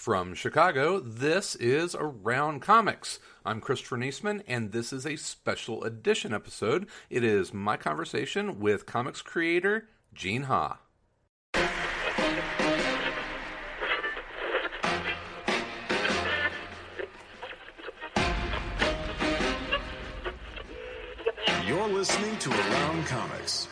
From Chicago, this is Around Comics. I'm Christopher Niesman, and this is a special edition episode. It is my conversation with comics creator Gene Ha. You're listening to Around Comics.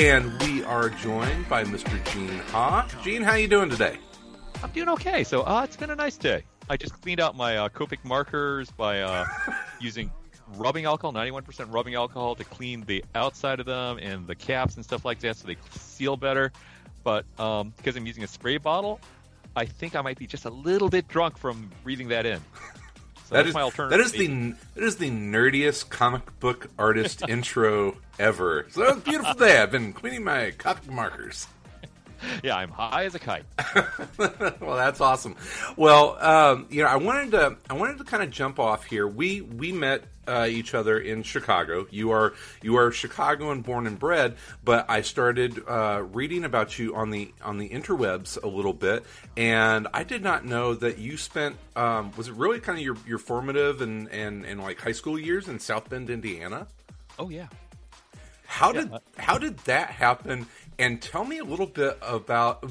And we are joined by Mr. Gene Ha. Gene, how are you doing today? I'm doing okay. So uh, it's been a nice day. I just cleaned out my uh, Copic markers by uh, using rubbing alcohol, 91% rubbing alcohol, to clean the outside of them and the caps and stuff like that, so they seal better. But um, because I'm using a spray bottle, I think I might be just a little bit drunk from breathing that in. So That is my alternative. that is the that is the nerdiest comic book artist intro ever. So beautiful day. I've been cleaning my copic markers. yeah. I'm high as a kite. well, that's awesome. Well, um, you know, I wanted to I wanted to kind of jump off here. We we met uh, each other in Chicago. You are you are Chicagoan born and bred, but I started uh, reading about you on the on the interwebs a little bit, and I did not know that you spent um, was it really kind of your, your formative and, and and like high school years in South Bend, Indiana. Oh yeah. How Yeah. did how did that happen? And tell me a little bit about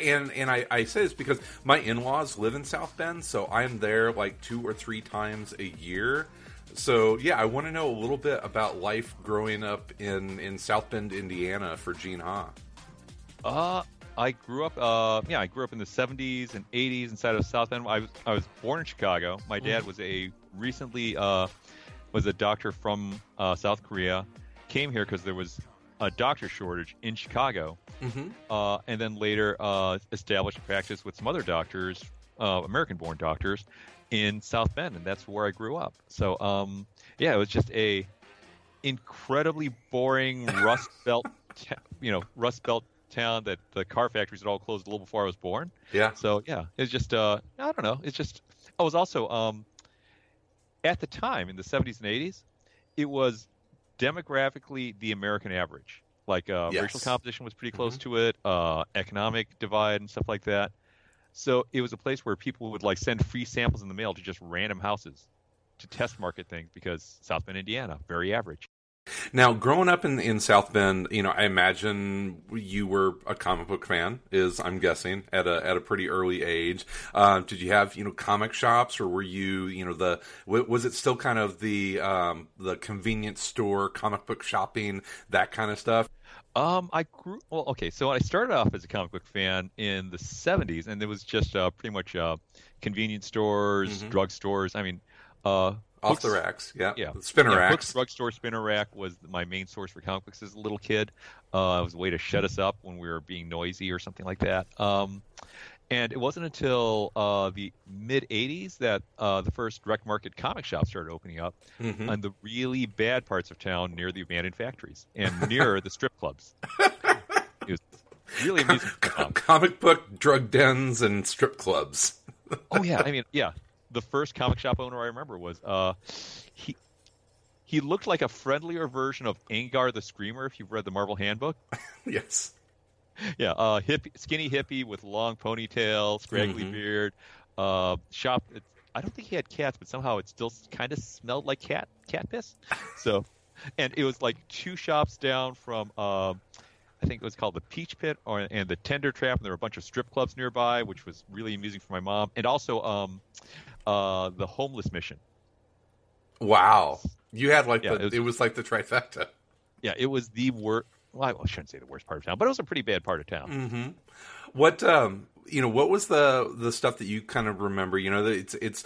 and and I, I say this because my in laws live in South Bend, so I'm there like two or three times a year. So yeah, I want to know a little bit about life growing up in in South Bend, Indiana, for Gene Ha. Uh, I grew up. Uh, yeah, I grew up in the '70s and '80s inside of South Bend. I was I was born in Chicago. My dad was a recently uh, was a doctor from uh, South Korea. Came here because there was a doctor shortage in Chicago, Mm-hmm. uh, and then later uh, established practice with some other doctors, uh, American-born doctors, in South Bend, and that's where I grew up. So, um, yeah, it was just a incredibly boring Rust Belt, ta- you know, Rust Belt town that the car factories had all closed a little before I was born. Yeah. So yeah, it's just uh, I don't know. It's just I was also um, at the time in the 70s and 80s, it was demographically the American average. Like uh, Yes. racial composition was pretty close to it, uh, economic divide and stuff like that. So it was a place where people would like send free samples in the mail to just random houses to test market things because South Bend, Indiana, very average. Now, growing up in in South Bend, you know, I imagine you were a comic book fan. Is I'm guessing at a at a pretty early age. Uh, did you have you know comic shops, or were you you know the was it still kind of the um, the convenience store comic book shopping that kind of stuff? Um, I grew well. Okay, so I started off as a comic book fan in the '70s, and it was just uh, pretty much uh, convenience stores, Mhm. drugstores. I mean, uh, Off the books- racks, yeah, Yeah, The spinner yeah, racks. Books, drugstore, spinner rack was my main source for comic books as a little kid. Uh, it was a way to shut us up when we were being noisy or something like that. Um, and it wasn't until uh, the mid '80s that uh, the first direct market comic shops started opening up Mhm. on the really bad parts of town near the abandoned factories and near the strip clubs. It was really amusing. my comic book drug dens and strip clubs. Oh yeah, I mean, yeah. The first comic shop owner I remember was uh, he. He looked like a friendlier version of Angar the Screamer. If you've read the Marvel Handbook, yes. yeah, uh, hippie, skinny hippie with long ponytail, scraggly Mhm. beard. Uh, shop. I don't think he had cats, but somehow it still kind of smelled like cat cat piss. So, and it was like two shops down from. um I think it was called the Peach Pit or and the Tender Trap, and there were a bunch of strip clubs nearby, which was really amusing for my mom, and also um, uh, the Homeless Mission. Wow. You had like Yeah, the it was- it was like the trifecta. Yeah, it was the worst. Well, I shouldn't say the worst part of town, but it was a pretty bad part of town. hmm What um you know what was the the stuff that you kind of remember? You know, it's it's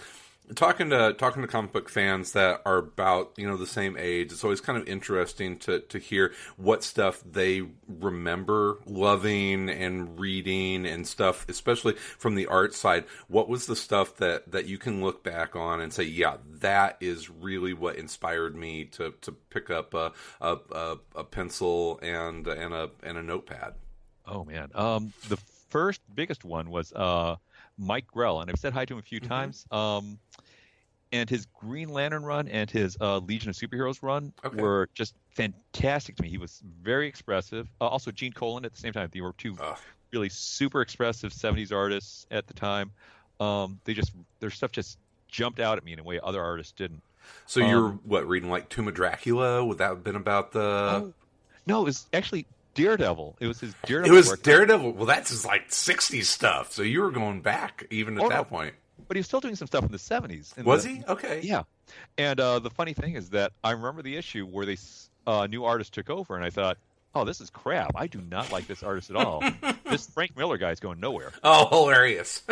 talking to talking to comic book fans that are about you know the same age. It's always kind of interesting to to hear what stuff they remember loving and reading and stuff, especially from the art side. What was the stuff that that you can look back on and say, yeah, that is really what inspired me to to pick up a a, a, a pencil and and a and a notepad. Oh man, um, the first biggest one was uh, Mike Grell, and I've said hi to him a few Mhm. times. Um, and his Green Lantern run and his uh, Legion of Superheroes run Okay. were just fantastic to me. He was very expressive. Uh, also, Gene Colan at the same time. They were two Ugh. really super expressive 70s artists at the time. Um, they just their stuff just jumped out at me in a way other artists didn't. So you're Um, what reading like Tomb of Dracula? Would that have been about the? Oh, no, it was actually Daredevil. It was his Daredevil. it was work. Daredevil. Well, that's his like '60s stuff. So you were going back even at Oh, that no. point. but he was still doing some stuff in the 70s. in Was the- he? Okay. Yeah. And uh, the funny thing is that I remember the issue where they uh, new artist took over, and I thought, oh, this is crap. I do not like this artist at all. this Frank Miller guy is going nowhere. Oh, hilarious.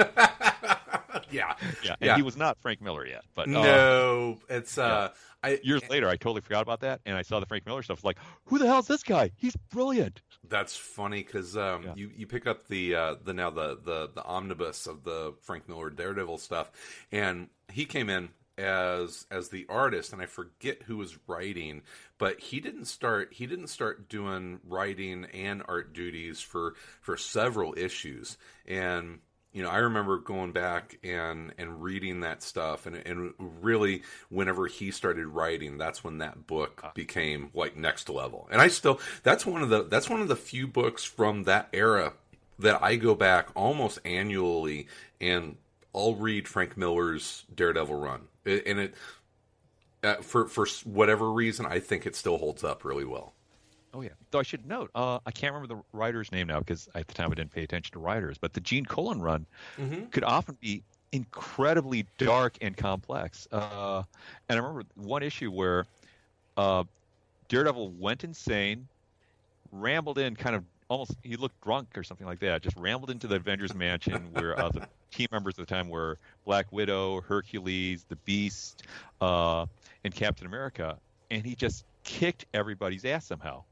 yeah. Yeah, and Yeah. he was not Frank Miller yet. But uh, No, it's uh, I years later, I totally forgot about that, and I saw the Frank Miller stuff. Like, who the hell is this guy? He's brilliant. That's funny because um, Yeah. you you pick up the uh, the now the, the the omnibus of the Frank Miller Daredevil stuff, and he came in as as the artist, and I forget who was writing, but he didn't start he didn't start doing writing and art duties for for several issues, and you know, I remember going back and and reading that stuff, and and really, whenever he started writing, that's when that book became like next level. And I still, that's one of the that's one of the few books from that era that I go back almost annually and I'll read Frank Miller's Daredevil run, and it uh, for for whatever reason, I think it still holds up really well. Oh yeah. Though I should note, uh, I can't remember the writer's name now because at the time I didn't pay attention to writers. But the Gene Colan run Mhm. could often be incredibly dark and complex. Uh, and I remember one issue where uh, Daredevil went insane, rambled in, kind of almost he looked drunk or something like that. Just rambled into the Avengers mansion where uh, the team members at the time were Black Widow, Hercules, the Beast, uh, and Captain America, and he just kicked everybody's ass somehow.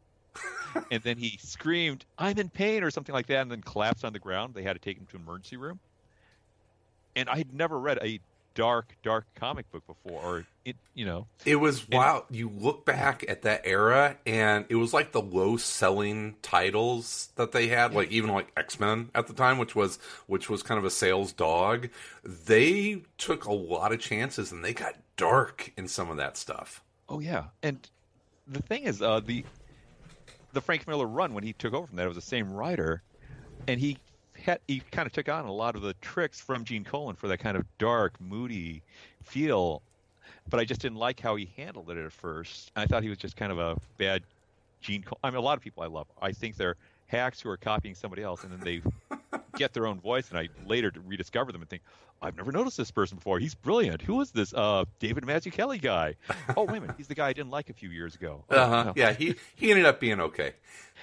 and then he screamed, "I'm in pain" or something like that, and then collapsed on the ground. They had to take him to an emergency room. And I had never read a dark, dark comic book before, or it, you know, It was wow. You look back at that era, and it was like the low selling titles that they had, like even like X Men at the time, which was which was kind of a sales dog. They took a lot of chances, and they got dark in some of that stuff. Oh yeah, and the thing is, uh, the the Frank Miller run when he took over from that, it was the same writer, and he had he kind of took on a lot of the tricks from Gene Colan for that kind of dark, moody feel. But I just didn't like how he handled it at first. I thought he was just kind of a bad Gene. Col- I mean, a lot of people I love, I think they're hacks who are copying somebody else, and then they get their own voice. And I later rediscover them and think, I've never noticed this person before. He's brilliant. Who is this? Uh, David Kelly guy. Oh, wait a minute. He's the guy I didn't like a few years ago. Oh, Uh huh. no. Yeah, he he ended up being okay.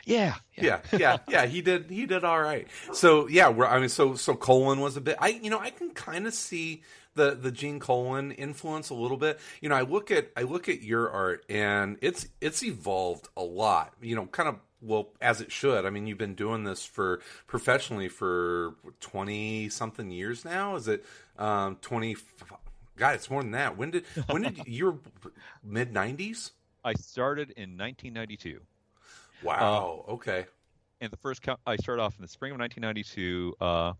yeah, yeah, yeah, yeah. He did. He did all right. So yeah, we're, I mean, so so Colan was a bit. I you know I can kind of see the the Gene Colan influence a little bit. You know, I look at I look at your art and it's it's evolved a lot. You know, kind of well as it should. I mean, you've been doing this for professionally for twenty something years now. Is it um twenty? God, it's more than that. When did when did you, mid nineties? I started in 1992. Wow. okay. and the first co- I started off in the spring of 1992, uh,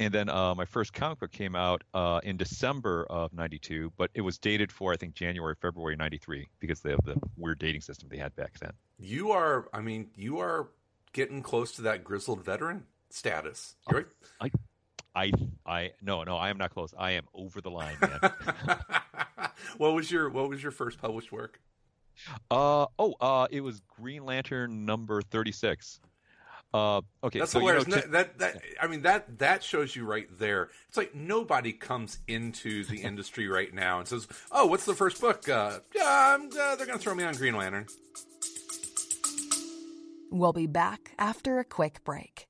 and then uh, my first comic book came out uh, in December of '92, but it was dated for I think January, February '93 because they have the weird dating system they had back then. You are, I mean, you are getting close to that grizzled veteran status. You're I, I, I, no, no, I am not close. I am over the line, man. what was your What was your first published work? uh, oh, uh, it was Green Lantern number 36. Uh, okay, That's so hilarious. you know, No, that that I mean that that shows you right there. It's like nobody comes into the industry right now and says, "Oh, what's the first book?" Uh, yeah, I'm, uh, they're going to throw me on Green Lantern. We'll be back after a quick break.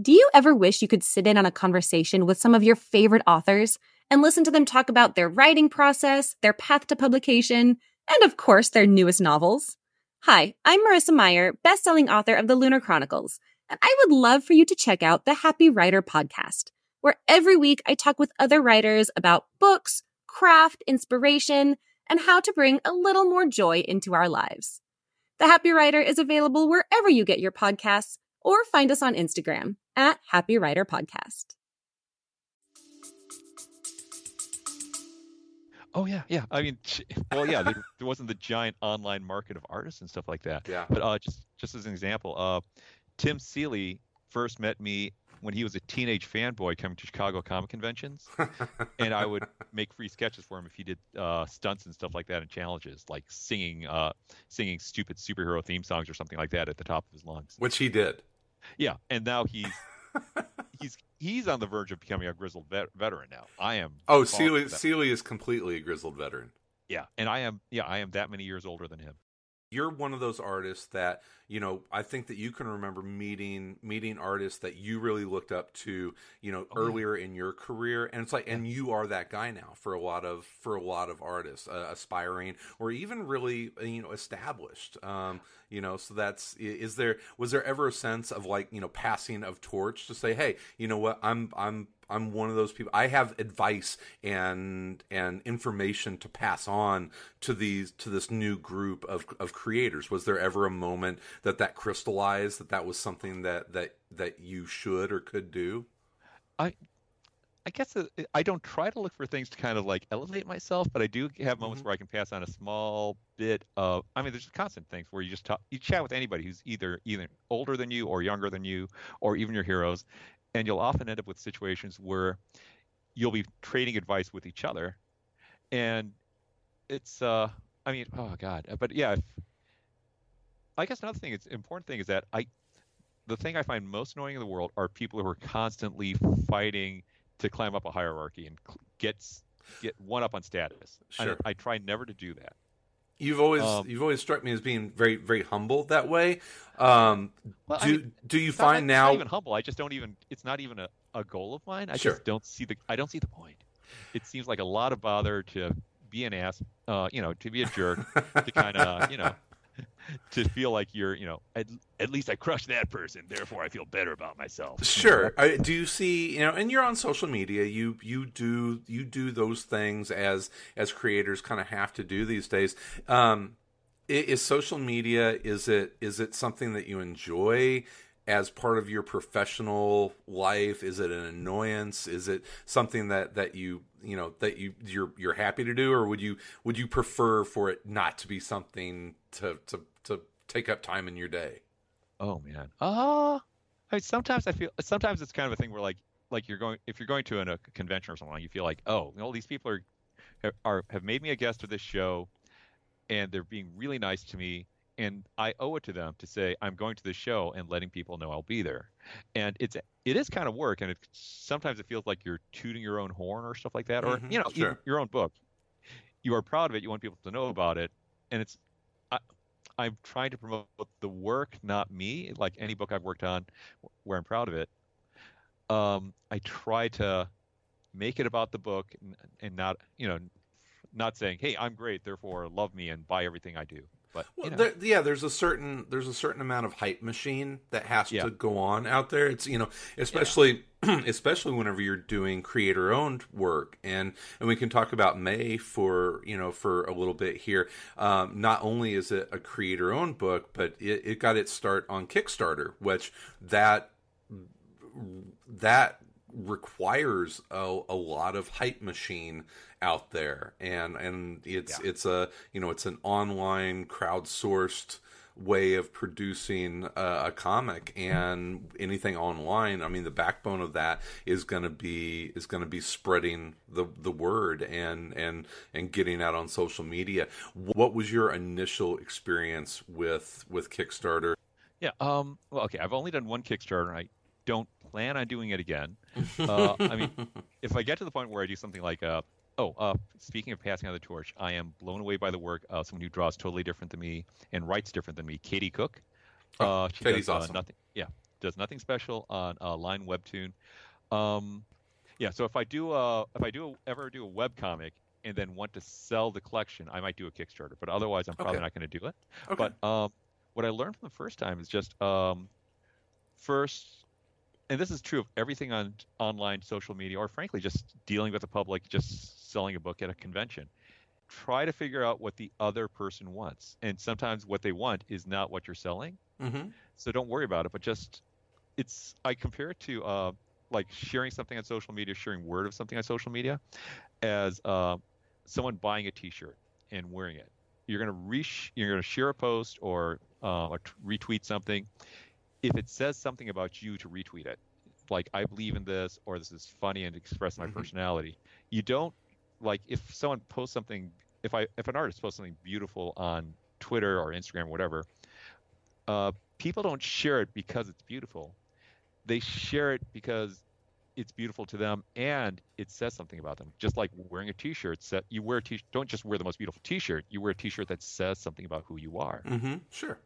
Do you ever wish you could sit in on a conversation with some of your favorite authors and listen to them talk about their writing process, their path to publication, and of course, their newest novels? Hi, I'm Marissa Meyer, best-selling author of The Lunar Chronicles, and I would love for you to check out the Happy Writer podcast, where every week I talk with other writers about books, craft, inspiration, and how to bring a little more joy into our lives. The Happy Writer is available wherever you get your podcasts or find us on Instagram at Happy Writer Podcast. Oh yeah, yeah. I mean, well, yeah. There, there, wasn't the giant online market of artists and stuff like that. Yeah. But uh, just just as an example, uh, Tim Seeley first met me when he was a teenage fanboy coming to Chicago comic conventions, and I would make free sketches for him if he did uh, stunts and stuff like that and challenges, like singing uh, singing stupid superhero theme songs or something like that at the top of his lungs. Which he did. Yeah, and now he's he's he's on the verge of becoming a grizzled vet- veteran now. I am. Oh, Seeley Seeley is completely a grizzled veteran. Yeah, and I am. Yeah, I am that many years older than him you're one of those artists that you know i think that you can remember meeting meeting artists that you really looked up to you know oh, earlier yeah. in your career. And it's like and you are that guy now for a lot of for a lot of artists uh, aspiring or even really uh, you know established. Um you know so that's is there was there ever a sense of like you know passing of torch to say hey you know what? I'm i'm I'm one of those people. I have advice and and information to pass on to these to this new group of of creators. Was there ever a moment that that crystallized that that was something that that that you should or could do? I I guess I don't try to look for things to kind of like elevate myself, but I do have moments mm-hmm. where I can pass on a small bit of. I mean, there's just constant things where you just talk, you chat with anybody who's either either older than you or younger than you, or even your heroes, and you'll often end up with situations where you'll be trading advice with each other. And it's uh i mean oh god. But yeah if, i guess another thing it's important thing is that i the thing i find most annoying in the world are people who are constantly fighting to climb up a hierarchy and get get one up on status. Sure. I, I try never to do that You've always um, you've always struck me as being very very humble that way. Um, well, do I mean, do you find not, now not even humble? I just don't even. It's not even a, a goal of mine. I sure. just don't see the. I don't see the point. It seems like a lot of bother to be an ass. Uh, you know, to be a jerk, to kind of you know to feel like you're, you know, at, at least I crushed that person, therefore I feel better about myself. Sure. I, do you see, you know, and you're on social media, you you do you do those things as as creators kind of have to do these days. Um, is social media is it is it something that you enjoy? as part of your professional life is it an annoyance is it something that that you you know that you you're you're happy to do or would you would you prefer for it not to be something to to to take up time in your day? Oh man. Uh I mean, sometimes i feel sometimes it's kind of a thing where like like you're going if you're going to an, a convention or something you feel like oh all these people are are have made me a guest of this show and they're being really nice to me and I owe it to them to say I'm going to the show and letting people know I'll be there. And it's it is kind of work, and it, sometimes it feels like you're tooting your own horn or stuff like that, or mm-hmm, you know sure. your own book. You are proud of it. You want people to know about it, and it's I, I'm trying to promote the work, not me. Like any book I've worked on, where I'm proud of it. Um, I try to make it about the book and, and not you know not saying hey I'm great therefore love me and buy everything I do. But well, know. there, yeah, there's a certain there's a certain amount of hype machine that has yeah. to go on out there. It's you know, especially yeah. especially whenever you're doing creator owned work, and and we can talk about Mae for you know for a little bit here. Um, not only is it a creator owned book, but it, it got its start on Kickstarter, which that that requires a, a lot of hype machine out there. And and it's yeah. it's a you know it's an online crowdsourced way of producing a, a, comic. And anything online i mean the backbone of that is going to be is going to be spreading the the word and and and getting out on social media. What was your initial experience with with kickstarter? Yeah um well okay i've only done one kickstarter i don't plan on doing it again uh, i mean if i get to the point where i do something like uh Oh, uh, speaking of passing on the torch, I am blown away by the work of someone who draws totally different than me and writes different than me, Katie Cook. Oh, uh, she Katie's does, uh, awesome. nothing, yeah, does nothing special on uh, Line Webtoon. Um, yeah, so if I do a, if I do a, ever do a web comic and then want to sell the collection, I might do a Kickstarter. But otherwise, I'm probably okay. not going to do it. Okay. But um, what I learned from the first time is just um, first and this is true of everything on online social media or frankly just dealing with the public just selling a book at a convention try to figure out what the other person wants and sometimes what they want is not what you're selling mm-hmm. so don't worry about it but just it's I compare it to uh, like sharing something on social media, sharing word of something on social media, as uh, someone buying a T-shirt and wearing it. You're gonna re- you're gonna share a post or, uh, or t- retweet something. If it says something about you, to retweet it, like I believe in this or this is funny and express my Mhm. personality. You don't like if someone posts something. If I if an artist posts something beautiful on Twitter or Instagram or whatever, uh, people don't share it because it's beautiful. They share it because it's beautiful to them and it says something about them. Just like wearing a T-shirt, set you wear a t shirt don't just wear the most beautiful T-shirt. You wear a T-shirt that says something about who you are. Mm-hmm. Sure.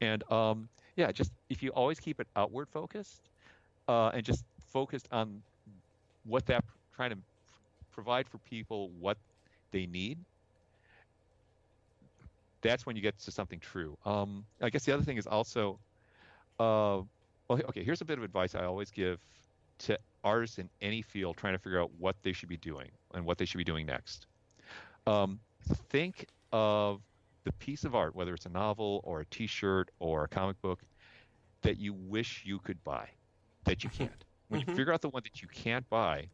And um, yeah, just if you always keep it outward focused uh, and just focused on what that trying to provide for people what they need, that's when you get to something true. Um, I guess the other thing is also, uh, well, okay, here's a bit of advice I always give to artists in any field trying to figure out what they should be doing and what they should be doing next. Um, think of the piece of art, whether it's a novel or a T-shirt or a comic book, that you wish you could buy, that you can't. When Mhm. you figure out the one that you can't buy,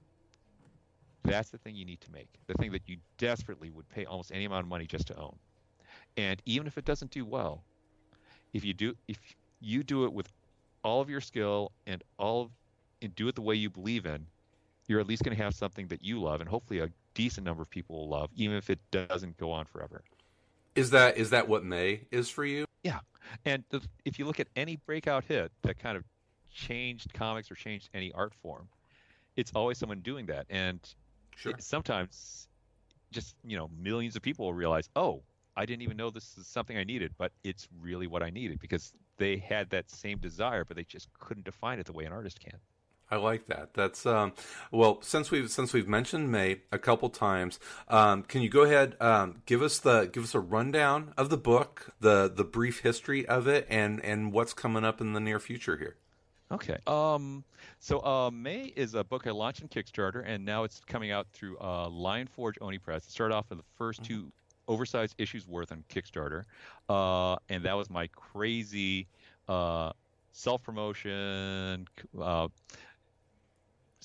that's the thing you need to make. The thing that you desperately would pay almost any amount of money just to own. And even if it doesn't do well, if you do if you do it with all of your skill and all of, and do it the way you believe in, you're at least going to have something that you love and hopefully a decent number of people will love, even if it doesn't go on forever. Is that is that what Mae is for you? Yeah, and the, if you look at any breakout hit that kind of changed comics or changed any art form, it's always someone doing that. And Sure. it- sometimes, just you know, millions of people will realize, oh, I didn't even know this is something I needed, but it's really what I needed because they had that same desire, but they just couldn't define it the way an artist can. I like that. That's um, well. Since we've since we've mentioned Mae a couple times, um, can you go ahead um, give us the give us a rundown of the book, the the brief history of it, and and what's coming up in the near future here? Okay. Um, so uh, Mae is a book I launched on Kickstarter, and now it's coming out through uh, Lion Forge Oni Press. It started off with the 1st two oversized issues worth on Kickstarter, uh, and that was my crazy uh, self-promotion, uh,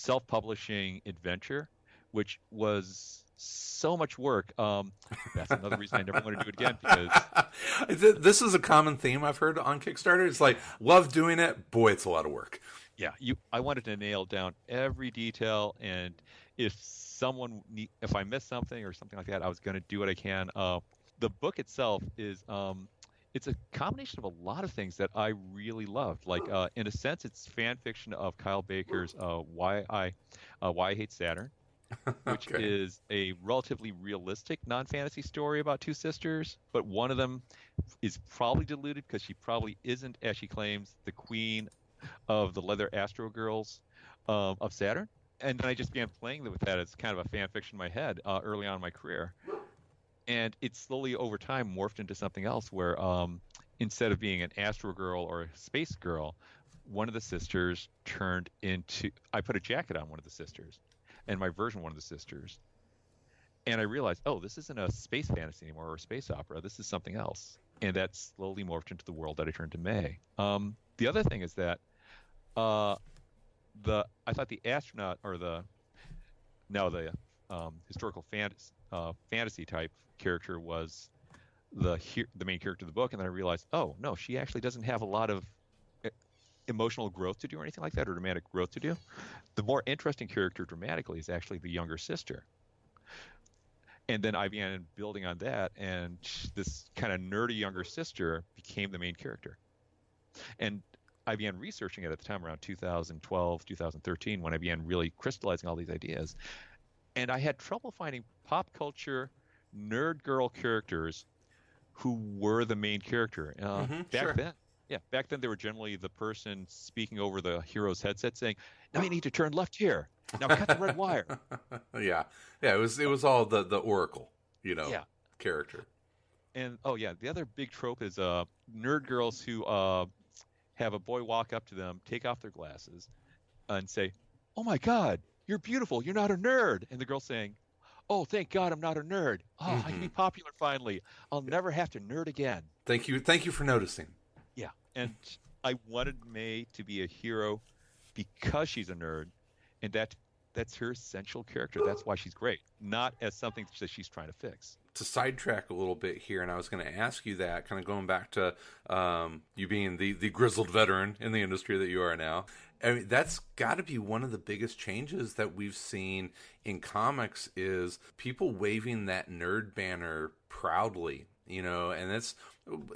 self-publishing adventure, which was so much work. Um, that's another reason I never want to do it again because this is a common theme I've heard on Kickstarter. It's like love doing it. Boy, it's a lot of work. yeah you i wanted to nail down every detail and if someone need, if i missed something or something like that i was going to do what i can uh, the book itself is um, it's a combination of a lot of things that i really loved like uh, in a sense it's fan fiction of kyle baker's uh, why i uh, why i hate saturn which Okay. is a relatively realistic non-fantasy story about two sisters, but one of them is probably deluded because she probably isn't, as she claims, the queen of the Leather Astro Girls um, of Saturn. And then I just began playing with that as kind of a fan fiction in my head uh, early on in my career. And it slowly over time morphed into something else where um, instead of being an Astro Girl or a Space Girl, one of the sisters turned into. I put a jacket on one of the sisters and my version one of the sisters. And I realized, oh, this isn't a space fantasy anymore or a space opera. This is something else. And that slowly morphed into the world that I turned to Mae. Um, the other thing is that uh, the I thought the astronaut or the no the um, historical fantasy, uh, fantasy type character was the he- the main character of the book, and then I realized, oh no, she actually doesn't have a lot of emotional growth to do or anything like that, or dramatic growth to do. The more interesting character dramatically is actually the younger sister. And then I began building on that, and this kind of nerdy younger sister became the main character. And I began researching it at the time around 2012, 2013, when I began really crystallizing all these ideas. And I had trouble finding pop culture nerd girl characters who were the main character. Uh, Mhm, back sure. then, yeah, back then they were generally the person speaking over the hero's headset saying, "Now you need to turn left here. Now cut the red wire." yeah, yeah. It was it was all the the Oracle, you know, Yeah. character. And oh yeah, the other big trope is uh, nerd girls who uh, have a boy walk up to them, take off their glasses, and say, "Oh my God, you're beautiful. You're not a nerd." And the girl saying, "Oh, thank God, I'm not a nerd. Oh, I can be mm-hmm. popular finally. I'll never have to nerd again." Thank you, thank you for noticing. Yeah, and I wanted Mae to be a hero because she's a nerd, and that that's her essential character. That's why she's great, not as something that she's trying to fix. to sidetrack a little bit here, and I was going to ask you that, kind of going back to um, you being the, the grizzled veteran in the industry that you are now. I mean, that's got to be one of the biggest changes that we've seen in comics is people waving that nerd banner proudly you know and it's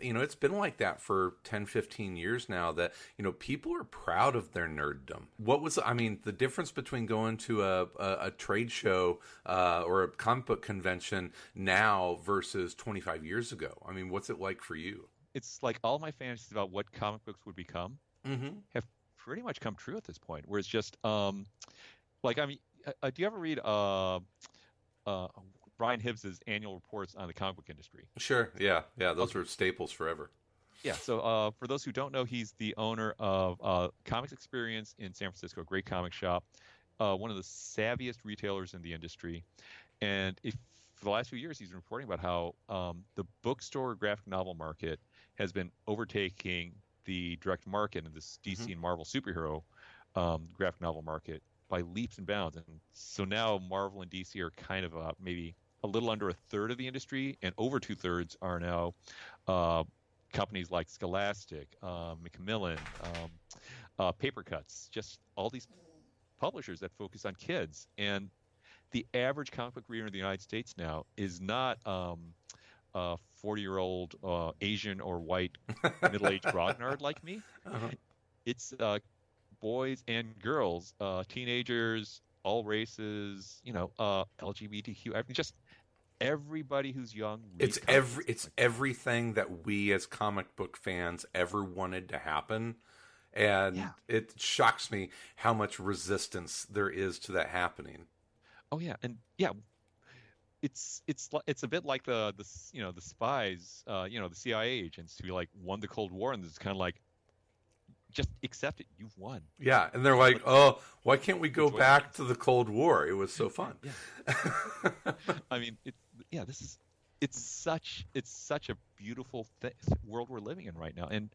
you know it's been like that for 10 15 years now that you know people are proud of their nerddom what was i mean the difference between going to a, a, a trade show uh, or a comic book convention now versus 25 years ago i mean what's it like for you It's like all my fantasies about what comic books would become mm-hmm. have pretty much come true at this point. Where it's just um, like I mean, uh, do you ever read uh, uh, Brian Hibbs's annual reports on the comic book industry? sure yeah yeah those were staples forever Yeah. So uh, for those who don't know, he's the owner of uh, Comix Experience in San Francisco, a great comic shop, uh, one of the savviest retailers in the industry. And if, for the last few years, he's been reporting about how um, the bookstore graphic novel market has been overtaking the direct market in this DC and Marvel superhero um, graphic novel market by leaps and bounds. And so now Marvel and DC are kind of uh, maybe a little under a third of the industry, and over two thirds are now uh, companies like Scholastic, uh, Macmillan, um, uh, Papercutz, just all these publishers that focus on kids. And the average comic book reader in the United States now is not um, a 40 year old uh, Asian or white middle aged grognard like me. It's uh, boys and girls, uh, teenagers, all races, you know, uh, LGBTQ, just everybody who's young. it's every it's everything that we as comic book fans ever wanted to happen. And Yeah. it shocks me how much resistance there is to that happening. Oh yeah, and yeah, it's it's it's a bit like the the you know the spies, uh, you know the CIA agents who like won the Cold War, and it's kind of like just accept it, you've won. yeah. And they're like oh why can't we go back to the cold war? It was so fun. I mean, it, yeah, this is it's such it's such a beautiful th- world we're living in right now, and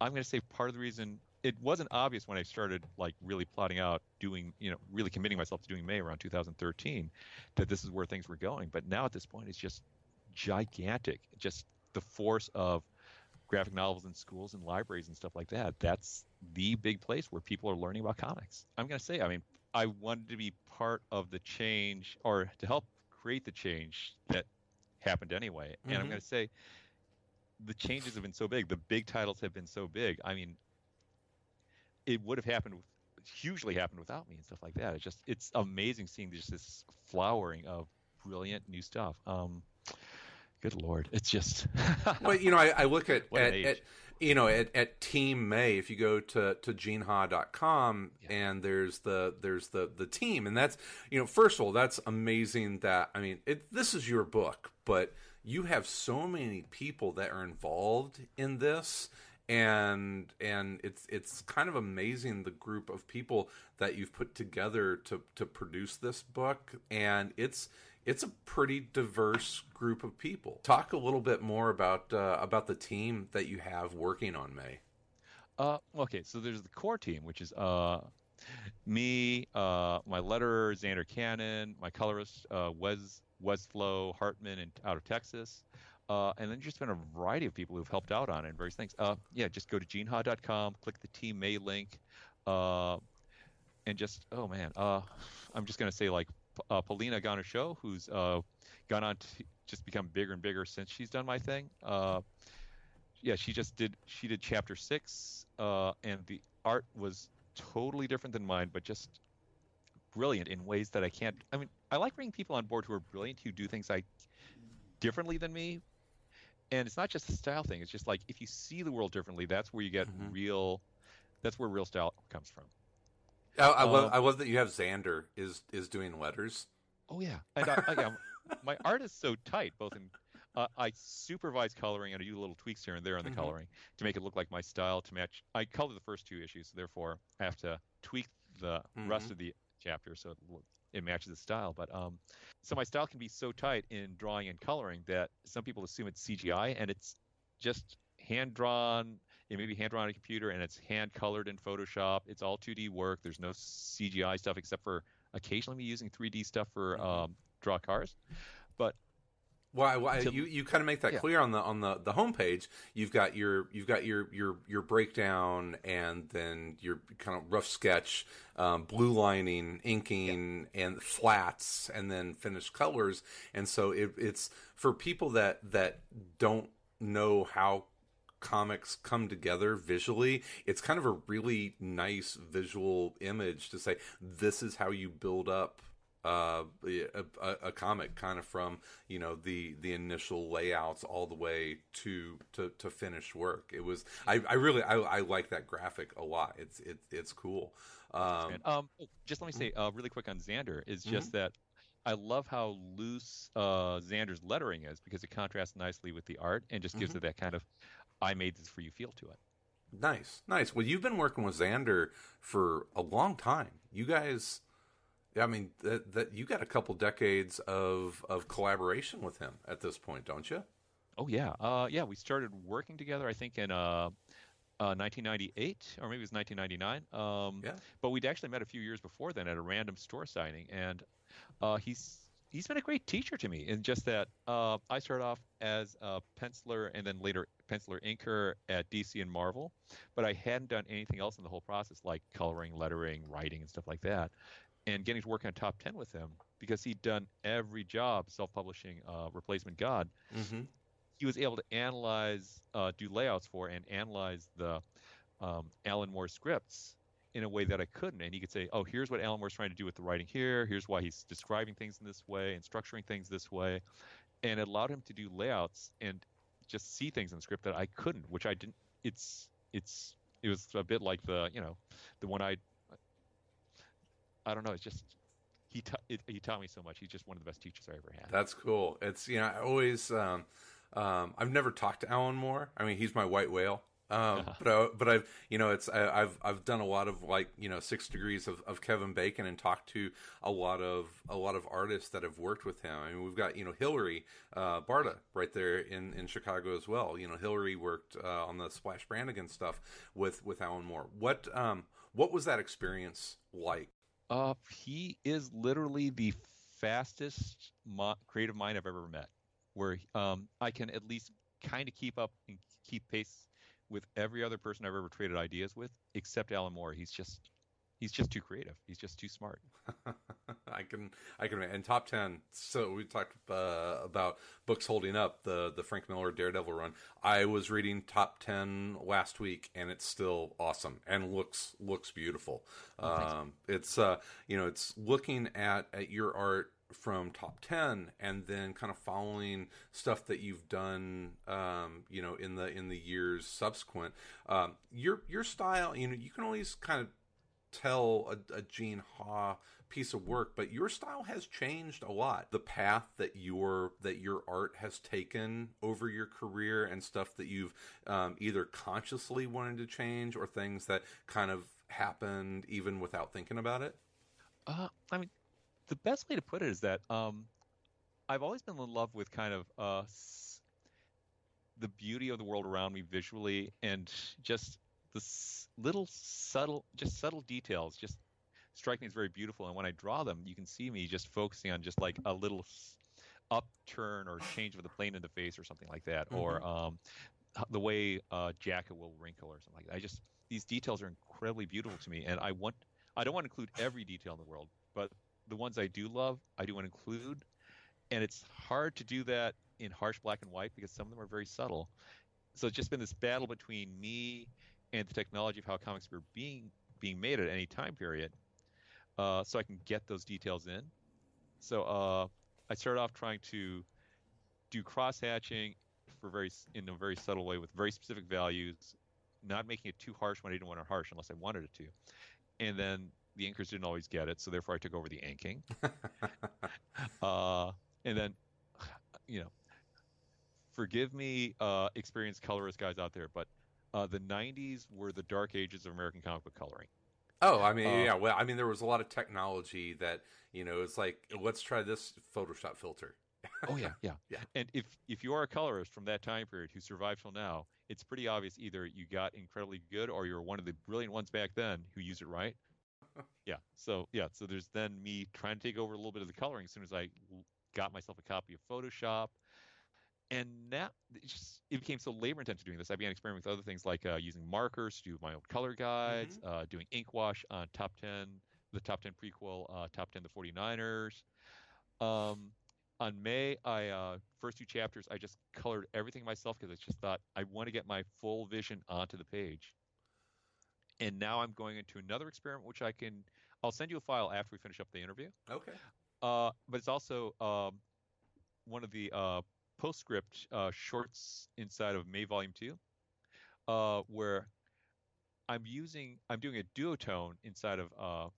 I'm going to say part of the reason it wasn't obvious when I started like really plotting out doing you know really committing myself to doing Mae around 2013 that this is where things were going, but now at this point it's just gigantic, just the force of graphic novels in schools and libraries and stuff like that. That's the big place where people are learning about comics. I'm going to say, I mean, I wanted to be part of the change or to help create the change that happened anyway. And I'm Mhm. going to say the changes have been so big. The big titles have been so big. I mean, it would have happened with, hugely happened without me and stuff like that. It's just it's amazing seeing just this flowering of brilliant new stuff. Um, good lord, it's just well you know i, I look at, What an at, age. at you know at, at team may if you go to to geneha.com and there's the there's the the team. And that's you know first of all that's amazing that i mean it, this is your book but you have so many people that are involved in this. And and it's it's kind of amazing the group of people that you've put together to to produce this book. And it's it's a pretty diverse group of people talk a little bit more about uh, about the team that you have working on mae Uh, okay, so there's the core team, which is uh, me, uh, my letterer Zander Cannon, my colorist uh, Wes Wesflow Hartman, and out of Texas, uh, and then just been a variety of people who've helped out on it and various things. Uh, yeah, just go to geneha.com, click the Team Mae link, uh, and just oh man, uh, I'm just gonna say like uh, Paulina Ganucheau, who's uh, gone on to just become bigger and bigger since she's done my thing. Uh, yeah, she just did. She did chapter six, uh, and the art was totally different than mine, but just brilliant in ways that I can't. I mean, I like bringing people on board who are brilliant, who do things like differently than me. And it's not just a style thing. It's just like if you see the world differently, that's where you get Mhm. real. That's where real style comes from. I, I love Um, I love that you have Zander is is doing letters Oh yeah, and I, I, yeah, my art is so tight. Both in, uh, I supervise coloring and I do little tweaks here and there on the Mhm. coloring to make it look like my style to match. I color the first two issues, therefore I have to tweak the rest Mhm. of the chapter so it, it matches the style. But um, so my style can be so tight in drawing and coloring that some people assume it's CGI, and it's just hand drawn it may be hand drawn on a computer and it's hand colored in Photoshop. It's all 2D work. There's no CGI stuff except for occasionally me using 3D stuff for um, draw cars. But Well, you you kind of make that Yeah. clear on the on the the homepage. You've got your you've got your your your breakdown and then your kind of rough sketch, um, blue lining, inking, and flats, and then finished colors. And so it, it's for people that that don't know how comics come together visually it's kind of a really nice visual image to say this is how you build up uh, a, a, comic kind of from you know the the initial layouts all the way to to, to finished work. It was I, I really I, I like that graphic a lot. It's it, it's cool. Um, um, oh, just let me say uh, really quick on Zander is just that I love how loose uh, Zander's lettering is because it contrasts nicely with the art and just gives it that kind of I made this for you feel to it. Nice, nice. Well, you've been working with Zander for a long time. You guys, I mean, that, that you got a couple decades of of collaboration with him at this point, don't you? Oh yeah, uh, yeah. We started working together. I think in uh, uh, 1998 or maybe it was 1999. Um, Yeah. But we'd actually met a few years before then at a random store signing, and uh, he's he's been a great teacher to me. In just that uh, I started off as a penciler and then later penciler inker at DC and Marvel, but I hadn't done anything else in the whole process like coloring, lettering, writing, and stuff like that. And getting to work on top 10 with him because he'd done every job self-publishing uh, Replacement God Mm-hmm. he was able to analyze, uh, do layouts for, and analyze the um, Alan Moore scripts in a way that I couldn't. And he could say, "Oh, here's what Alan Moore's trying to do with the writing here. Here's why he's describing things in this way and structuring things this way," and it allowed him to do layouts and just see things in script that I couldn't, which I didn't. It's it's it was a bit like the you know the one I I don't know. It's just he it, he taught me so much. He's just one of the best teachers I ever had. That's cool. It's you know I always um, um, I've never talked to Alan Moore. I mean, he's my white whale. Um, but I, but I've you know it's I, I've I've done a lot of like you know six degrees of, of Kevin Bacon and talked to a lot of a lot of artists that have worked with him. I mean we've got you know Hilary uh, Barta right there in, in Chicago as well. You know Hilary worked uh, on the Splash Brannigan stuff with with Alan Moore. What um what was that experience like? Uh, he is literally the fastest mo- creative mind I've ever met. Where um, I can at least kind of keep up and keep pace with every other person I've ever traded ideas with, except Alan Moore. He's just he's just too creative. He's just too smart. I can, I can, and top ten. So we talked uh, about books holding up the the Frank Miller Daredevil run. I was reading top ten last week, and it's still awesome and looks looks beautiful. um, it's uh, you know, it's looking at at your art from top 10 and then kind of following stuff that you've done um, you know in the in the years subsequent um, your your style you know you can always kind of tell a, a Gene Ha piece of work, but your style has changed a lot. The path that your that your art has taken over your career and stuff that you've um, either consciously wanted to change or things that kind of happened even without thinking about it. Uh, I mean, the best way to put it is that um, I've always been in love with kind of uh, the beauty of the world around me visually, and just the s- little subtle, just subtle details, just strike me as very beautiful. And when I draw them, you can see me just focusing on just like a little upturn or change of the plane in the face or something like that, or um, the way a jacket will wrinkle or something like that. I just these details are incredibly beautiful to me, and I want I don't want to include every detail in the world, but the ones I do love, I do want to include. And it's hard to do that in harsh black and white because some of them are very subtle. So it's just been this battle between me and the technology of how comics were being being made at any time period, uh, so I can get those details in. So uh, I started off trying to do cross hatching for very in a very subtle way with very specific values, not making it too harsh when I didn't want it harsh unless I wanted it to. And then the inkers didn't always get it, so therefore I took over the inking. uh, and then, you know, forgive me, uh, experienced colorist guys out there, but uh, the '90s were the dark ages of American comic book coloring. Oh, I mean, Uh, yeah. Well, I mean, there was a lot of technology that you know. It's like, let's try this Photoshop filter. Oh yeah, yeah, Yeah. And if if you are a colorist from that time period who survived till now, it's pretty obvious either you got incredibly good or you're one of the brilliant ones back then who used it right. Yeah. So yeah. So there's then me trying to take over a little bit of the coloring as soon as I got myself a copy of Photoshop. And now it just it became so labor intensive doing this. I began experimenting with other things like uh, using markers to do my own color guides, uh, doing ink wash on top ten, the top ten prequel, uh, top ten the 49ers. Um, on Mae, I uh, first two chapters, I just colored everything myself because I just thought I want to get my full vision onto the page. And now I'm going into another experiment, which I can. I'll send you a file after we finish up the interview. Okay. Uh, but it's also um, one of the uh, postscript uh, shorts inside of Mae Volume Two, uh, where I'm using I'm doing a duotone inside of uh,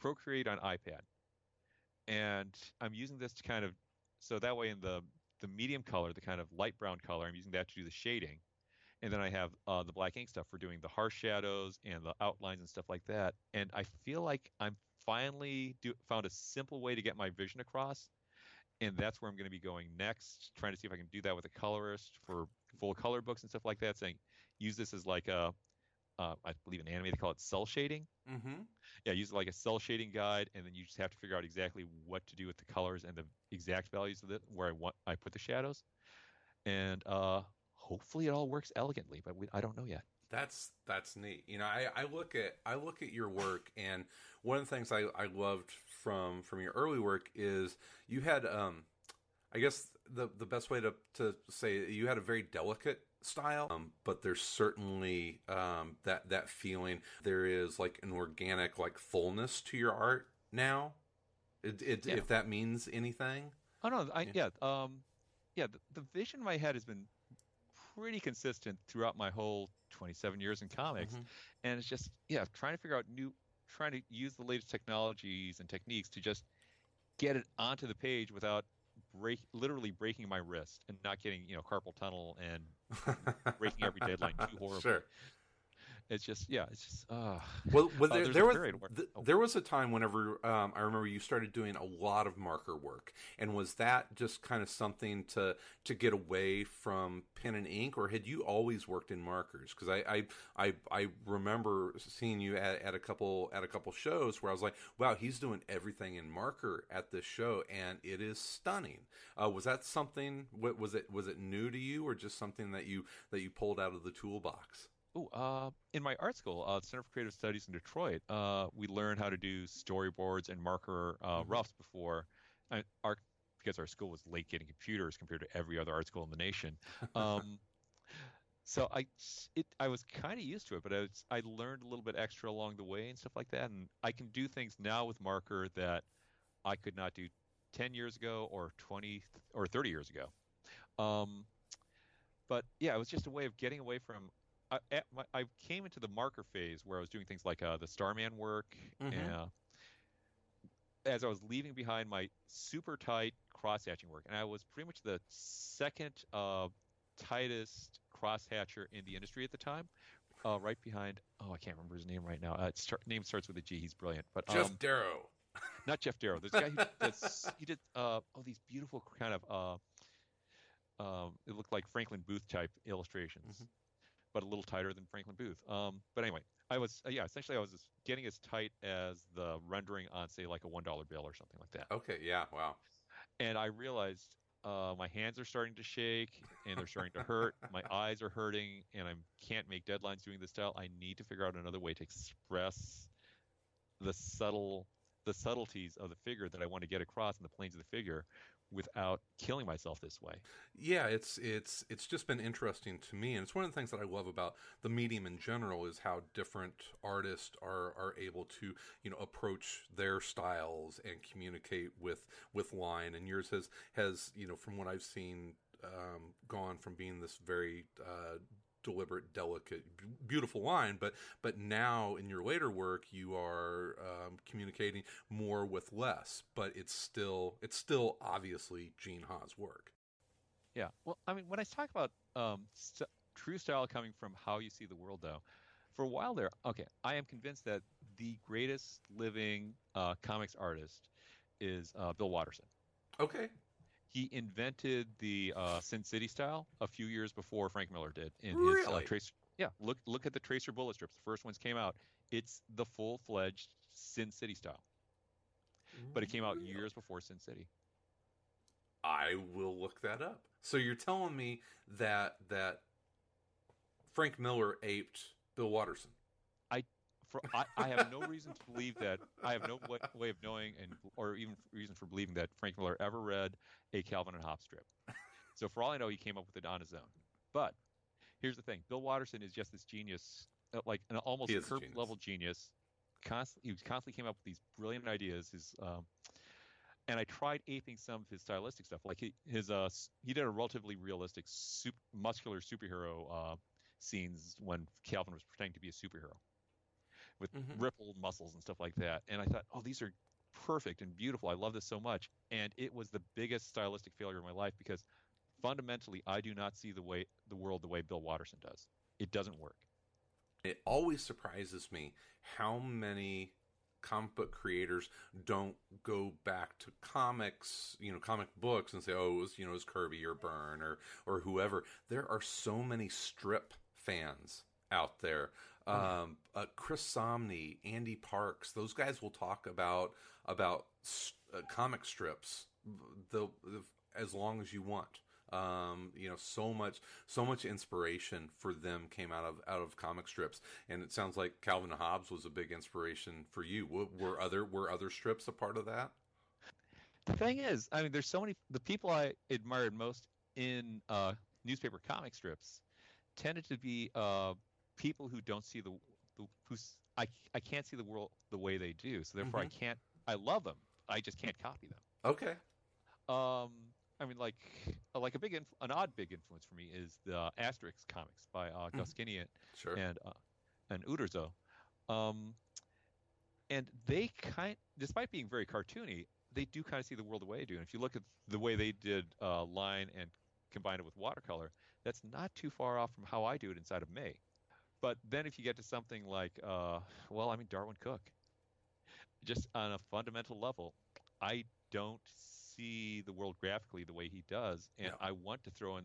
Procreate on iPad, and I'm using this to kind of so that way in the the medium color, the kind of light brown color, I'm using that to do the shading, and then I have uh, the black ink stuff for doing the harsh shadows and the outlines and stuff like that. And I feel like I'm finally do, found a simple way to get my vision across, and that's where I'm going to be going next. Trying to see if I can do that with a colorist for full color books and stuff like that. Saying use this as like a, uh, I believe in anime they call it cel shading. Mm-hmm. Yeah, use it like a cel shading guide, and then you just have to figure out exactly what to do with the colors and the exact values of it where I want I put the shadows, and uh, hopefully it all works elegantly. But we, I don't know yet. That's that's neat. You know, I, I look at I look at your work, and one of the things I, I loved from from your early work is you had um, I guess the the best way to to say you had a very delicate style, um, but there's certainly um, that that feeling. There is like an organic like fullness to your art now. It, it, Yeah. If that means anything. Oh no, I, yeah, um, yeah. The, the vision in my head has been pretty consistent throughout my whole 27 years in comics, mm-hmm. and it's just yeah, trying to figure out new, trying to use the latest technologies and techniques to just get it onto the page without break, literally breaking my wrist and not getting you know carpal tunnel and breaking every deadline too horribly. Sure. It's just yeah, it's just uh, Well, well Uh, there, there was th- oh. there was a time whenever um, I remember you started doing a lot of marker work, and was that just kind of something to to get away from pen and ink, or had you always worked in markers? Because I, I I I remember seeing you at, at a couple at a couple shows where I was like, wow, he's doing everything in marker at this show, and it is stunning. Uh, was that something? What was it? Was it new to you, or just something that you that you pulled out of the toolbox? Oh, uh, in my art school, uh, Center for Creative Studies in Detroit, uh, we learned how to do storyboards and marker uh, roughs before uh, our because our school was late getting computers compared to every other art school in the nation. Um, so I it I was kind of used to it, but I was, I learned a little bit extra along the way and stuff like that, and I can do things now with marker that I could not do 10 years ago or 20 or 30 years ago. Um, but yeah, it was just a way of getting away from. I, at my, I came into the marker phase where I was doing things like uh, the Starman work, Mhm. and uh, as I was leaving behind my super tight cross hatching work, and I was pretty much the second uh, tightest cross hatcher in the industry at the time, uh, right behind. Oh, I can't remember his name right now. Uh, its start, name starts with a G. He's brilliant, but Just um, Darrow. not Geof Darrow. There's a guy who does, he did uh, oh these beautiful kind of uh, um, it looked like Franklin Booth type illustrations, but a little tighter than Franklin Booth. Um, but anyway, I was uh, yeah essentially I was just getting as tight as the rendering on say like a one dollar bill or something like that, Okay, yeah, wow. and I realized. Uh, my hands are starting to shake and they're starting to hurt. my eyes are hurting, and I can't make deadlines doing this style. I need to figure out another way to express the subtle the subtleties of the figure that I want to get across in the planes of the figure without killing myself this way. Yeah, it's it's it's just been interesting to me, and it's one of the things that I love about the medium in general is how different artists are are able to you know approach their styles and communicate with with line. And yours has has you know from what I've seen um, gone from being this very uh, deliberate, delicate, beautiful line, but but now in your later work you are um, communicating more with less, but it's still it's still obviously Gene Ha's work. Yeah. Well, I mean, when I talk about um, st- true style coming from how you see the world, though, for a while there, okay, I am convinced that the greatest living uh, comics artist is uh, Bill Watterson. Okay. He invented the uh, Sin City style a few years before Frank Miller did in his Really? uh, trace. Yeah, look look at the Tracer bullet strips. The first ones came out. It's the full fledged Sin City style, but it came out years before Sin City. I will look that up. So you're telling me that that Frank Miller aped Bill Watterson. I, for, I, I have no reason to believe that. I have no way, way of knowing, and or even reason for believing that Frank Miller ever read a Calvin and Hobbes strip. So for all I know, he came up with it on his own. But here's the thing: Bill Watterson is just this genius, uh, like an almost He is a curb genius. level genius. Constantly, he constantly came up with these brilliant ideas. His um, and I tried aping some of his stylistic stuff. Like he, his, uh, he did a relatively realistic, sup- muscular superhero uh, scenes when Calvin was pretending to be a superhero, with Mhm. rippled muscles and stuff like that. And I thought, oh, these are perfect and beautiful. I love this so much. And it was the biggest stylistic failure of my life because fundamentally, I do not see the way the world the way Bill Watterson does. It doesn't work. It always surprises me how many comic book creators don't go back to comics, you know, comic books and say, "Oh, it was you know, it was Kirby or Byrne or or whoever." There are so many strip fans out there. Um, uh, Chris Samnee, Andy Parks, those guys will talk about about s- uh, comic strips the, the as long as you want. Um, you know, so much, so much inspiration for them came out of out of comic strips, and it sounds like Calvin and Hobbes was a big inspiration for you. Were, were other were other strips a part of that? The thing is, I mean, there's so many. The people I admired most in uh, newspaper comic strips tended to be uh, people who don't see the, the who's I I can't see the world the way they do. So therefore, I can't. I love them. I just can't copy them. Okay, Um, I mean, like like a big inf- an odd big influence for me is the Asterix comics by uh, Goscinny sure. and uh, and Uderzo. Um, and they kind, despite being very cartoony, they do kind of see the world the way I do. And if you look at the way they did uh, line and combine it with watercolor, that's not too far off from how I do it inside of Mae. But then if you get to something like, uh, well, I mean Darwyn Cooke, just on a fundamental level, I don't see the world graphically the way he does, and No. I want to throw in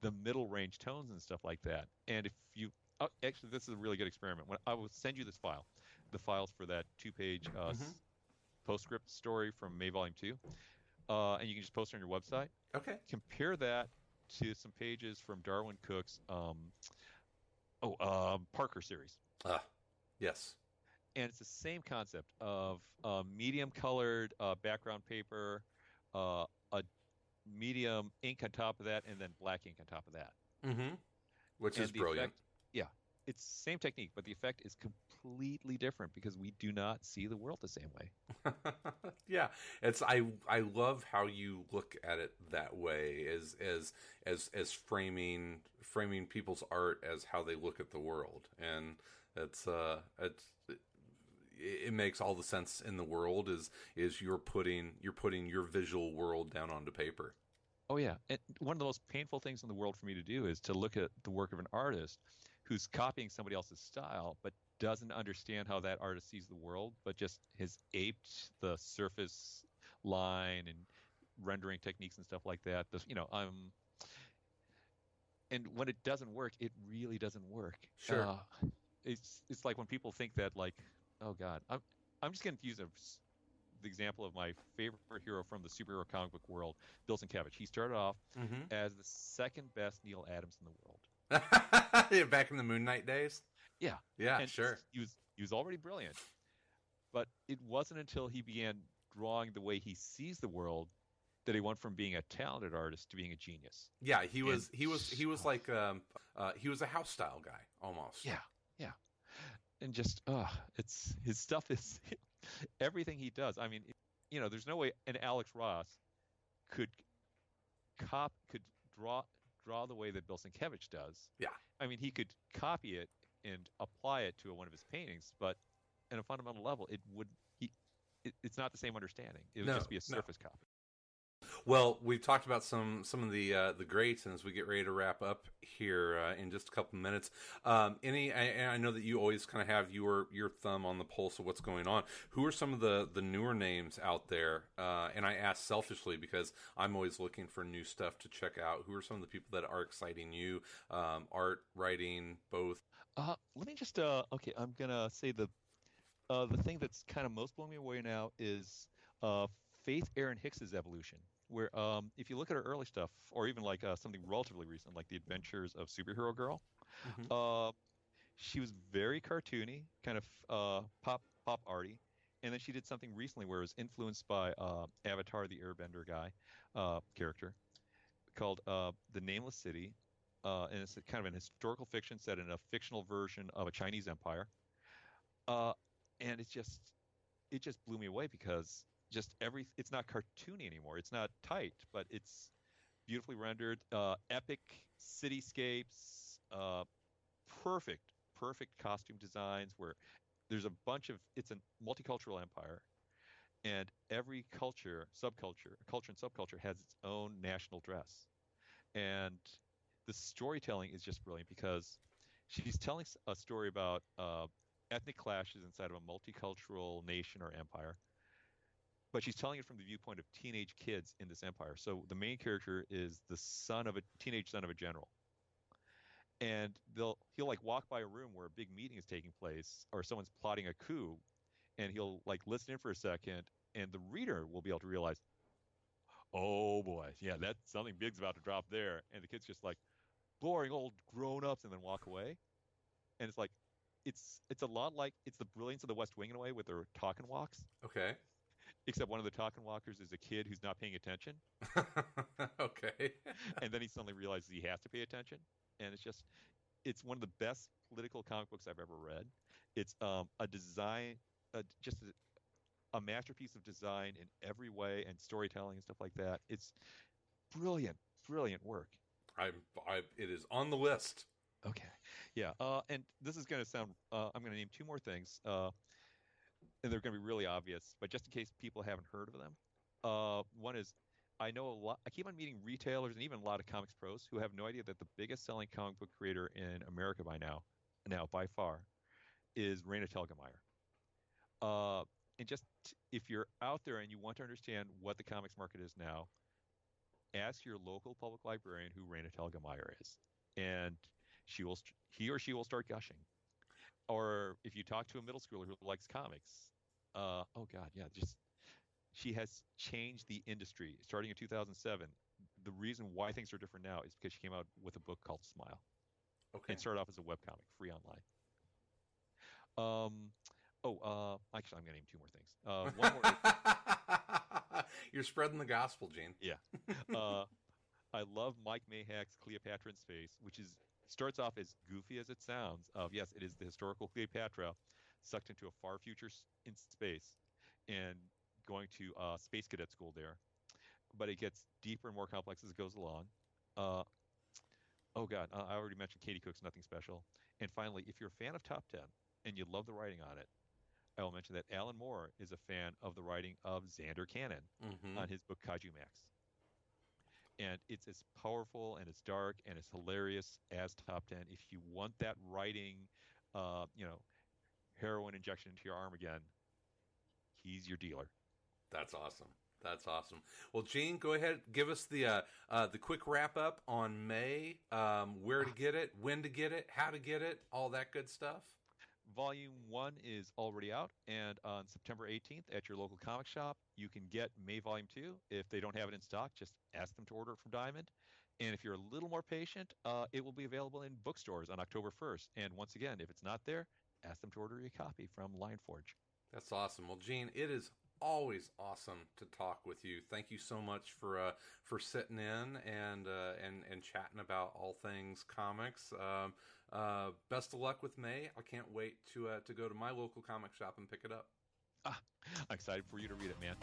the middle range tones and stuff like that. And if you oh, actually, this is a really good experiment. When I will send you this file, the files for that two-page uh, s- postscript story from Mae Volume Two, uh, and you can just post it on your website. okay, Compare that to some pages from Darwyn Cooke's um, oh uh, Parker series ah, yes, and it's the same concept of uh, medium colored uh, background paper, uh, a medium ink on top of that, and then black ink on top of that. mm-hmm. which And is brilliant. effect- yeah, it's same technique, but the effect is completely different because we do not see the world the same way. yeah it's i i love how you look at it that way as as as as framing framing people's art as how they look at the world. And it's uh it's it, it makes all the sense in the world is is you're putting you're putting your visual world down onto paper. Oh yeah, and one of the most painful things in the world for me to do is to look at the work of an artist who's copying somebody else's style, but doesn't understand how that artist sees the world, but just has aped the surface line and rendering techniques and stuff like that. This, you know, um, and when it doesn't work, it really doesn't work. Sure. Uh, it's it's like when people think that like, oh god, I'm I'm just going to use a the example of my favorite hero from the superhero comic book world, Bill Sienkiewicz. He started off Mhm. as the second best Neal Adams in the world. back in the moon knight days Yeah, yeah and sure He was he was already brilliant, but it wasn't until he began drawing the way he sees the world that he went from being a talented artist to being a genius. yeah he was And- he was he was like um uh he was a house style guy almost Yeah, yeah, and just uh it's his stuff is everything he does. I mean, it- you know, there's no way an Alex Ross could cop could draw draw the way that Bill Sienkiewicz does. yeah I mean, he could copy it and apply it to one of his paintings, but in a fundamental level, it would he. It, it's not the same understanding. It would No, just be a no. surface copy. Well, we've talked about some some of the uh, the greats, and as we get ready to wrap up here uh, in just a couple minutes, um, any I, I know that you always kind of have your your thumb on the pulse of what's going on. Who are some of the the newer names out there? Uh, and I ask selfishly because I'm always looking for new stuff to check out. Who are some of the people that are exciting you? Um, art, writing, both. Uh, let me just uh, okay. I'm gonna say the uh, the thing that's kind of most blowing me away now is Faith Erin Hicks's evolution. Where um, if you look at her early stuff, or even like uh, something relatively recent, like The Adventures of Superhero Girl, uh, she was very cartoony, kind of uh, pop pop arty, and then she did something recently where it was influenced by uh, Avatar, the Airbender guy uh, character, called uh, The Nameless City, uh, and it's a kind of an historical fiction set in a fictional version of a Chinese empire. Uh, and it's just, it just blew me away because just every, it's not cartoony anymore. It's not tight, but it's beautifully rendered, uh, epic cityscapes, uh, perfect, perfect costume designs where there's a bunch of, it's a multicultural empire. And every culture, subculture, culture and subculture has its own national dress. And the storytelling is just brilliant because she's telling a story about uh, ethnic clashes inside of a multicultural nation or empire. But she's telling it from the viewpoint of teenage kids in this empire. So the main character is the son of a teenage son of a general. And they'll he'll like walk by a room where a big meeting is taking place or someone's plotting a coup and he'll like listen in for a second and the reader will be able to realize oh boy, yeah, that something big's about to drop there. And the kid's just like, boring old grown-ups, and then walk away. And it's like, it's it's a lot like it's the brilliance of the West Wing in a way with their talk and walks, Okay. Except one of the talking walkers is a kid who's not paying attention, okay. and then he suddenly realizes he has to pay attention. And it's just, it's one of the best political comic books I've ever read. It's um, a design, uh, just a, a masterpiece of design in every way and storytelling and stuff like that. It's brilliant, brilliant work. I'm. I, it is on the list. Okay. Yeah. Uh, and this is going to sound. Uh, I'm going to name two more things, uh, and they're going to be really obvious, but just in case people haven't heard of them. Uh, one is I know a lot. I keep on meeting retailers and even a lot of comics pros who have no idea that the biggest selling comic book creator in America by now, now by far, is Raina Telgemeier. Uh, and just if you're out there and you want to understand what the comics market is now, ask your local public librarian who Raina Telgemeier is, and she will he or she will start gushing. Or if you talk to a middle schooler who likes comics, uh, oh god, yeah, just she has changed the industry starting in 2007. The reason why things are different now is because she came out with a book called Smile Okay. and started off as a webcomic, free online. Um, oh, uh, actually, I'm going to name two more things. Uh, one more. You're spreading the gospel, Gene. Yeah. Uh, I love Mike Maihack's Cleopatra in Space, which is starts off as goofy as it sounds. Of yes, it is the historical Cleopatra sucked into a far future in space and going to uh, space cadet school there. But it gets deeper and more complex as it goes along. Uh, oh God, uh, I already mentioned Katie Cook's Nothing Special. And finally, if you're a fan of Top Ten and you love the writing on it, I will mention that Alan Moore is a fan of the writing of Zander Cannon Mhm. on his book Kaiju Max. And it's as powerful and as dark and as hilarious as Top Ten. If you want that writing, uh, you know, heroin injection into your arm again, he's your dealer. That's awesome. That's awesome. Well, Gene, go ahead, give us the uh, uh, the quick wrap up on Mae, um, where to get it, when to get it, how to get it, all that good stuff. Volume one is already out, and on September 18th at your local comic shop, you can get Mae Volume two. If they don't have it in stock, just ask them to order it from Diamond. And if you're a little more patient, uh, it will be available in bookstores on October 1st. And once again, if it's not there, ask them to order a copy from Lionforge. That's awesome. Well, Gene, it is always awesome to talk with you. Thank you so much for uh, for sitting in and uh, and and chatting about all things comics. Um, uh, best of luck with Mae. I can't wait to uh, to go to my local comic shop and pick it up. Ah, I'm excited for you to read it, man.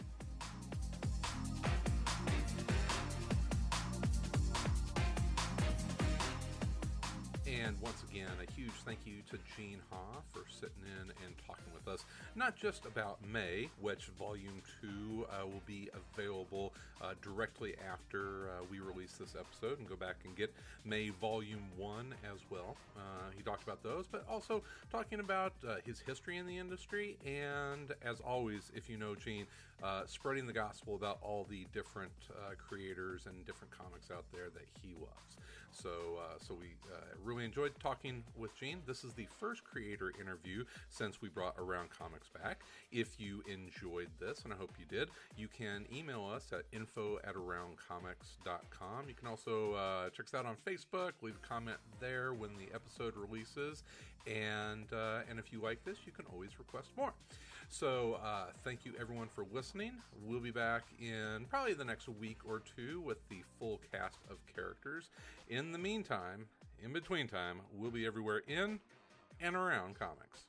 And once again, a huge thank you to Gene Ha for sitting in and talking with us, not just about Mae, which Volume 2 uh, will be available uh, directly after uh, we release this episode, and go back and get Mae Volume 1 as well. Uh, he talked about those, but also talking about uh, his history in the industry, and as always, if you know Gene, uh, spreading the gospel about all the different creators and different comics out there that he loves. So, so we really enjoyed talking with Gene. This is the first creator interview since we brought Around Comics back. If you enjoyed this, and I hope you did, you can email us at info at aroundcomics.com. You can also uh, check us out on Facebook, leave a comment there when the episode releases, and uh, and if you like this, you can always request more. So uh, thank you everyone for listening. We'll be back in probably the next week or two with the full cast of characters. In the meantime, in between time, we'll be everywhere in and around comics.